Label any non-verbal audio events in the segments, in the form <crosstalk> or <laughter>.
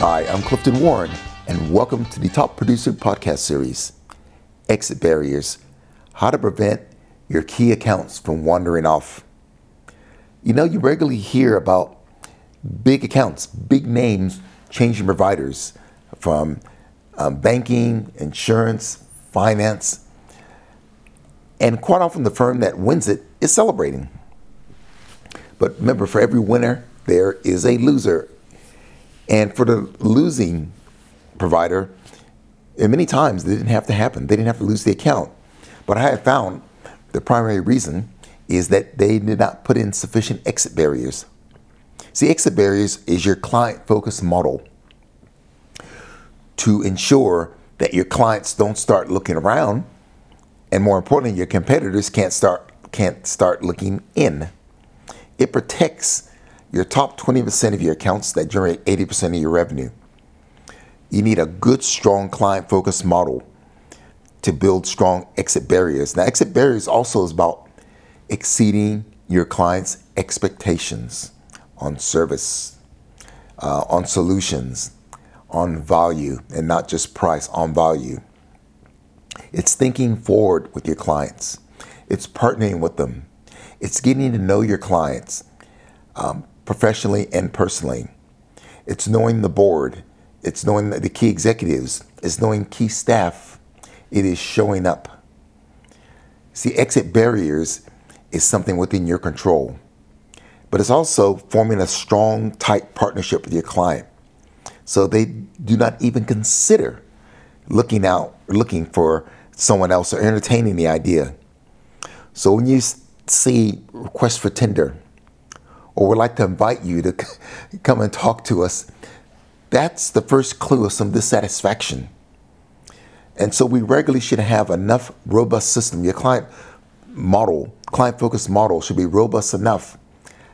Hi, I'm Clifton Warren, and welcome to the Top Producer Podcast Series Exit Barriers How to Prevent Your Key Accounts from Wandering Off. You know, you regularly hear about big accounts, big names changing providers from um, banking, insurance, finance, and quite often the firm that wins it is celebrating. But remember, for every winner, there is a loser. And for the losing provider, and many times they didn't have to happen. They didn't have to lose the account. But I have found the primary reason is that they did not put in sufficient exit barriers. See, exit barriers is your client focused model to ensure that your clients don't start looking around and more importantly your competitors can't start can't start looking in. It protects your top 20% of your accounts that generate 80% of your revenue. You need a good, strong client focused model to build strong exit barriers. Now, exit barriers also is about exceeding your client's expectations on service, uh, on solutions, on value, and not just price, on value. It's thinking forward with your clients, it's partnering with them, it's getting to know your clients um, professionally and personally. It's knowing the board. It's knowing the key executives. It's knowing key staff. It is showing up. See, exit barriers is something within your control, but it's also forming a strong, tight partnership with your client. So they do not even consider looking out, looking for someone else, or entertaining the idea. So when you see requests for tender, or would like to invite you to <laughs> come and talk to us, that's the first clue of some dissatisfaction. And so we regularly should have enough robust system. Your client model, client focused model should be robust enough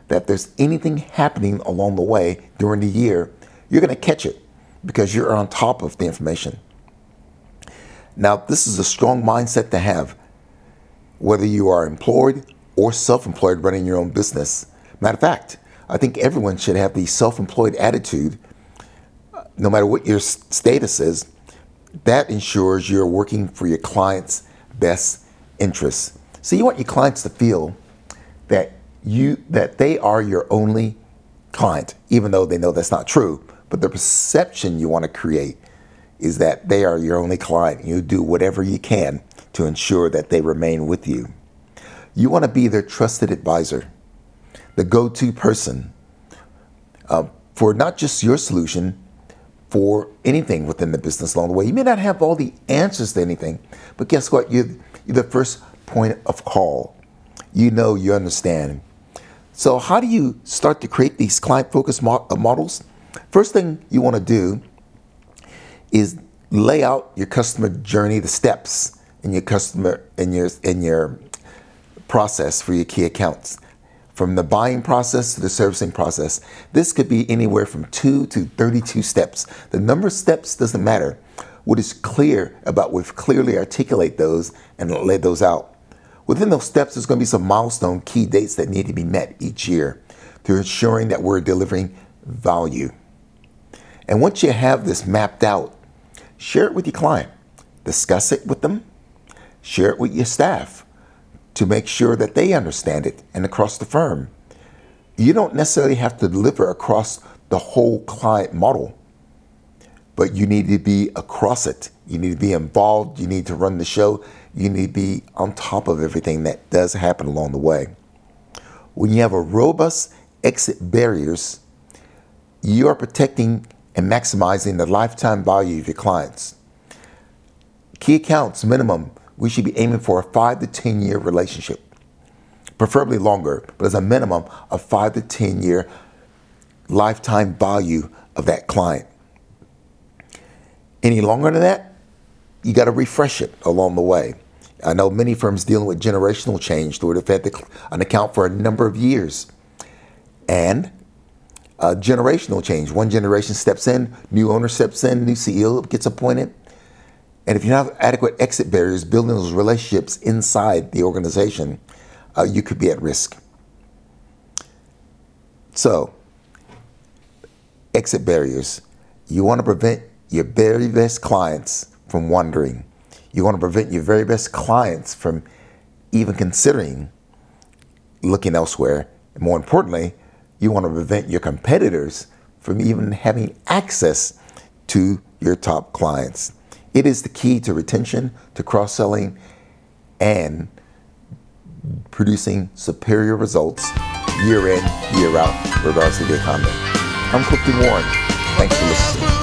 that if there's anything happening along the way during the year, you're going to catch it because you're on top of the information. Now, this is a strong mindset to have, whether you are employed or self employed running your own business. Matter of fact, I think everyone should have the self employed attitude, no matter what your status is. That ensures you're working for your client's best interests. So you want your clients to feel that you that they are your only client, even though they know that's not true. But the perception you want to create is that they are your only client. You do whatever you can to ensure that they remain with you. You want to be their trusted advisor, the go to person uh, for not just your solution, for anything within the business along the way. You may not have all the answers to anything, but guess what? You're, you're the first point of call. You know, you understand. So, how do you start to create these client focused mo- uh, models? First thing you want to do is lay out your customer journey, the steps in your customer in your in your process for your key accounts. From the buying process to the servicing process, this could be anywhere from 2 to 32 steps. The number of steps doesn't matter. What is clear about we've clearly articulate those and lay those out. Within those steps, there's going to be some milestone key dates that need to be met each year to ensuring that we're delivering value. And once you have this mapped out, share it with your client, discuss it with them, share it with your staff to make sure that they understand it and across the firm. You don't necessarily have to deliver across the whole client model, but you need to be across it. You need to be involved. You need to run the show. You need to be on top of everything that does happen along the way. When you have a robust exit barriers, you are protecting and maximizing the lifetime value of your clients. Key accounts minimum, we should be aiming for a five to 10 year relationship, preferably longer, but as a minimum of five to 10 year lifetime value of that client. Any longer than that, you got to refresh it along the way. I know many firms dealing with generational change where they've had an account for a number of years. And uh, generational change. One generation steps in, new owner steps in, new CEO gets appointed. And if you have adequate exit barriers, building those relationships inside the organization, uh, you could be at risk. So, exit barriers. You want to prevent your very best clients from wondering. You want to prevent your very best clients from even considering looking elsewhere. And more importantly, you want to prevent your competitors from even having access to your top clients. It is the key to retention, to cross selling, and producing superior results year in, year out, regardless of the economy. I'm Clifton Warren. Thanks for listening.